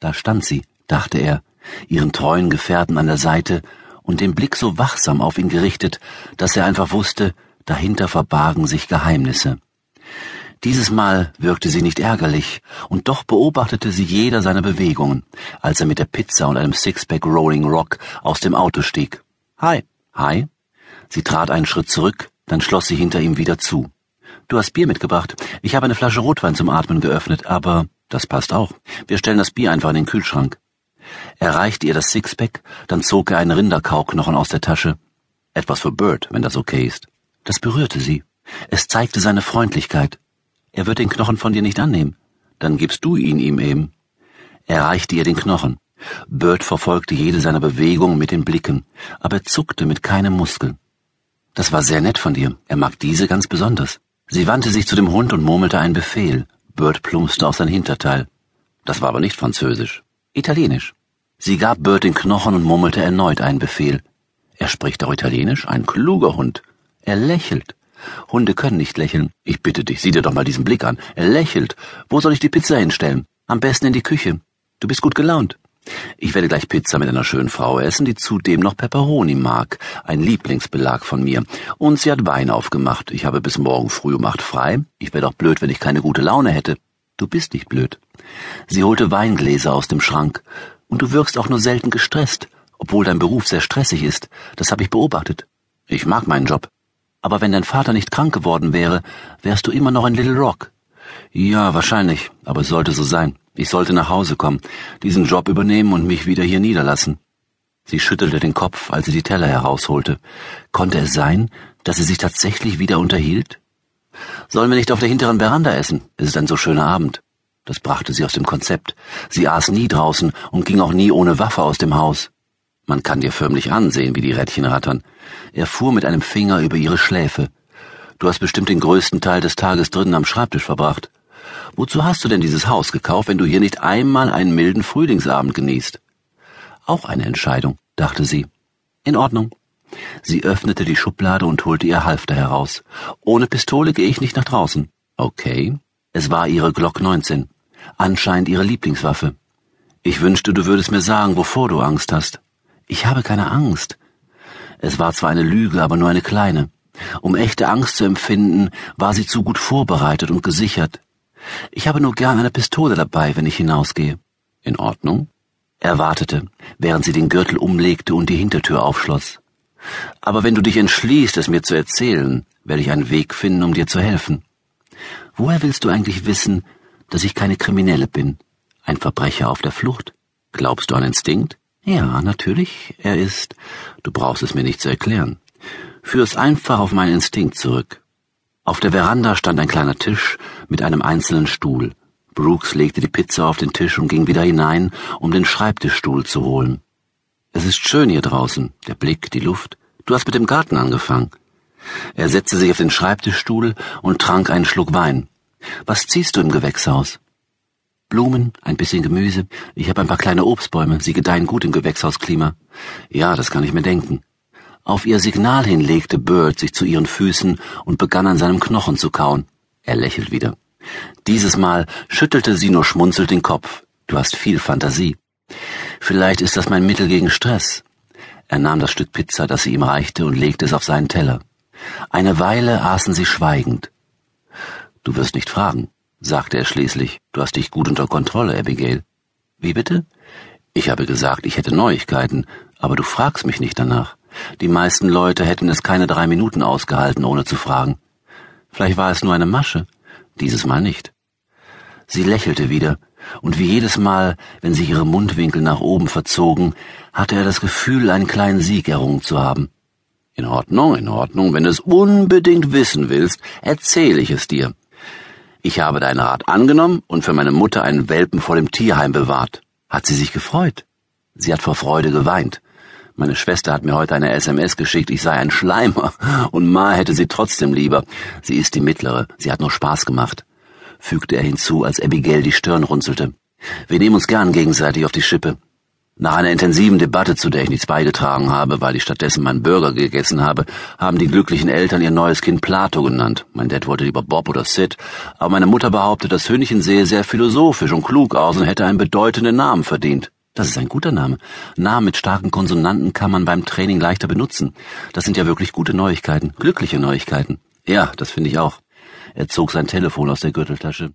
Da stand sie, dachte er, ihren treuen Gefährten an der Seite und den Blick so wachsam auf ihn gerichtet, dass er einfach wusste, dahinter verbargen sich Geheimnisse. Dieses Mal wirkte sie nicht ärgerlich, und doch beobachtete sie jeder seiner Bewegungen, als er mit der Pizza und einem Sixpack Rolling Rock aus dem Auto stieg. Hi. Hi. Sie trat einen Schritt zurück, dann schloss sie hinter ihm wieder zu. Du hast Bier mitgebracht. Ich habe eine Flasche Rotwein zum Atmen geöffnet, aber das passt auch. Wir stellen das Bier einfach in den Kühlschrank. Er reichte ihr das Sixpack, dann zog er einen Rinderkauknochen aus der Tasche. Etwas für Bird, wenn das okay ist. Das berührte sie. Es zeigte seine Freundlichkeit. Er wird den Knochen von dir nicht annehmen. Dann gibst du ihn ihm eben. Er reichte ihr den Knochen. Bird verfolgte jede seiner Bewegungen mit den Blicken, aber er zuckte mit keinem Muskel. Das war sehr nett von dir. Er mag diese ganz besonders. Sie wandte sich zu dem Hund und murmelte einen Befehl. Bird plumpste auf sein Hinterteil. Das war aber nicht Französisch. Italienisch. Sie gab Bird den Knochen und murmelte erneut einen Befehl. Er spricht auch Italienisch, ein kluger Hund. Er lächelt. Hunde können nicht lächeln. Ich bitte dich, sieh dir doch mal diesen Blick an. Er lächelt. Wo soll ich die Pizza hinstellen? Am besten in die Küche. Du bist gut gelaunt. Ich werde gleich Pizza mit einer schönen Frau essen, die zudem noch Pepperoni mag, ein Lieblingsbelag von mir. Und sie hat Wein aufgemacht. Ich habe bis morgen früh um acht frei. Ich wäre doch blöd, wenn ich keine gute Laune hätte. Du bist nicht blöd. Sie holte Weingläser aus dem Schrank. Und du wirkst auch nur selten gestresst, obwohl dein Beruf sehr stressig ist. Das habe ich beobachtet. Ich mag meinen Job. Aber wenn dein Vater nicht krank geworden wäre, wärst du immer noch in Little Rock. Ja, wahrscheinlich, aber es sollte so sein. Ich sollte nach Hause kommen, diesen Job übernehmen und mich wieder hier niederlassen. Sie schüttelte den Kopf, als sie die Teller herausholte. Konnte es sein, dass sie sich tatsächlich wieder unterhielt? Sollen wir nicht auf der hinteren Veranda essen? Es ist ein so schöner Abend. Das brachte sie aus dem Konzept. Sie aß nie draußen und ging auch nie ohne Waffe aus dem Haus. Man kann dir förmlich ansehen, wie die Rädchen rattern. Er fuhr mit einem Finger über ihre Schläfe. Du hast bestimmt den größten Teil des Tages drinnen am Schreibtisch verbracht. Wozu hast du denn dieses Haus gekauft, wenn du hier nicht einmal einen milden Frühlingsabend genießt? Auch eine Entscheidung, dachte sie. In Ordnung. Sie öffnete die Schublade und holte ihr Halfter heraus. Ohne Pistole gehe ich nicht nach draußen. Okay. Es war ihre Glock 19. Anscheinend ihre Lieblingswaffe. Ich wünschte, du würdest mir sagen, wovor du Angst hast. Ich habe keine Angst. Es war zwar eine Lüge, aber nur eine kleine. Um echte Angst zu empfinden, war sie zu gut vorbereitet und gesichert. Ich habe nur gern eine Pistole dabei, wenn ich hinausgehe. In Ordnung? Er wartete, während sie den Gürtel umlegte und die Hintertür aufschloss. Aber wenn du dich entschließt, es mir zu erzählen, werde ich einen Weg finden, um dir zu helfen. Woher willst du eigentlich wissen, dass ich keine Kriminelle bin? Ein Verbrecher auf der Flucht? Glaubst du an Instinkt? Ja, natürlich, er ist. Du brauchst es mir nicht zu erklären. Führ es einfach auf meinen Instinkt zurück. Auf der Veranda stand ein kleiner Tisch mit einem einzelnen Stuhl. Brooks legte die Pizza auf den Tisch und ging wieder hinein, um den Schreibtischstuhl zu holen. Es ist schön hier draußen, der Blick, die Luft. Du hast mit dem Garten angefangen. Er setzte sich auf den Schreibtischstuhl und trank einen Schluck Wein. Was ziehst du im Gewächshaus? Blumen, ein bisschen Gemüse. Ich habe ein paar kleine Obstbäume. Sie gedeihen gut im Gewächshausklima. Ja, das kann ich mir denken. Auf ihr Signal hin legte Bird sich zu ihren Füßen und begann an seinem Knochen zu kauen. Er lächelt wieder. Dieses Mal schüttelte sie nur schmunzelt den Kopf. Du hast viel Fantasie. Vielleicht ist das mein Mittel gegen Stress. Er nahm das Stück Pizza, das sie ihm reichte, und legte es auf seinen Teller. Eine Weile aßen sie schweigend. Du wirst nicht fragen sagte er schließlich. Du hast dich gut unter Kontrolle, Abigail. Wie bitte? Ich habe gesagt, ich hätte Neuigkeiten, aber du fragst mich nicht danach. Die meisten Leute hätten es keine drei Minuten ausgehalten, ohne zu fragen. Vielleicht war es nur eine Masche, dieses Mal nicht. Sie lächelte wieder, und wie jedes Mal, wenn sich ihre Mundwinkel nach oben verzogen, hatte er das Gefühl, einen kleinen Sieg errungen zu haben. In Ordnung, in Ordnung, wenn du es unbedingt wissen willst, erzähle ich es dir. Ich habe deinen Rat angenommen und für meine Mutter einen Welpen vor dem Tierheim bewahrt. Hat sie sich gefreut? Sie hat vor Freude geweint. Meine Schwester hat mir heute eine SMS geschickt, ich sei ein Schleimer, und Ma hätte sie trotzdem lieber. Sie ist die mittlere, sie hat nur Spaß gemacht, fügte er hinzu, als Abigail die Stirn runzelte. Wir nehmen uns gern gegenseitig auf die Schippe. Nach einer intensiven Debatte, zu der ich nichts beigetragen habe, weil ich stattdessen meinen Burger gegessen habe, haben die glücklichen Eltern ihr neues Kind Plato genannt. Mein Dad wollte lieber Bob oder Sid, aber meine Mutter behauptet, das Hündchen sehe sehr philosophisch und klug aus und hätte einen bedeutenden Namen verdient. Das ist ein guter Name. Namen mit starken Konsonanten kann man beim Training leichter benutzen. Das sind ja wirklich gute Neuigkeiten, glückliche Neuigkeiten. Ja, das finde ich auch. Er zog sein Telefon aus der Gürteltasche.